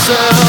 myself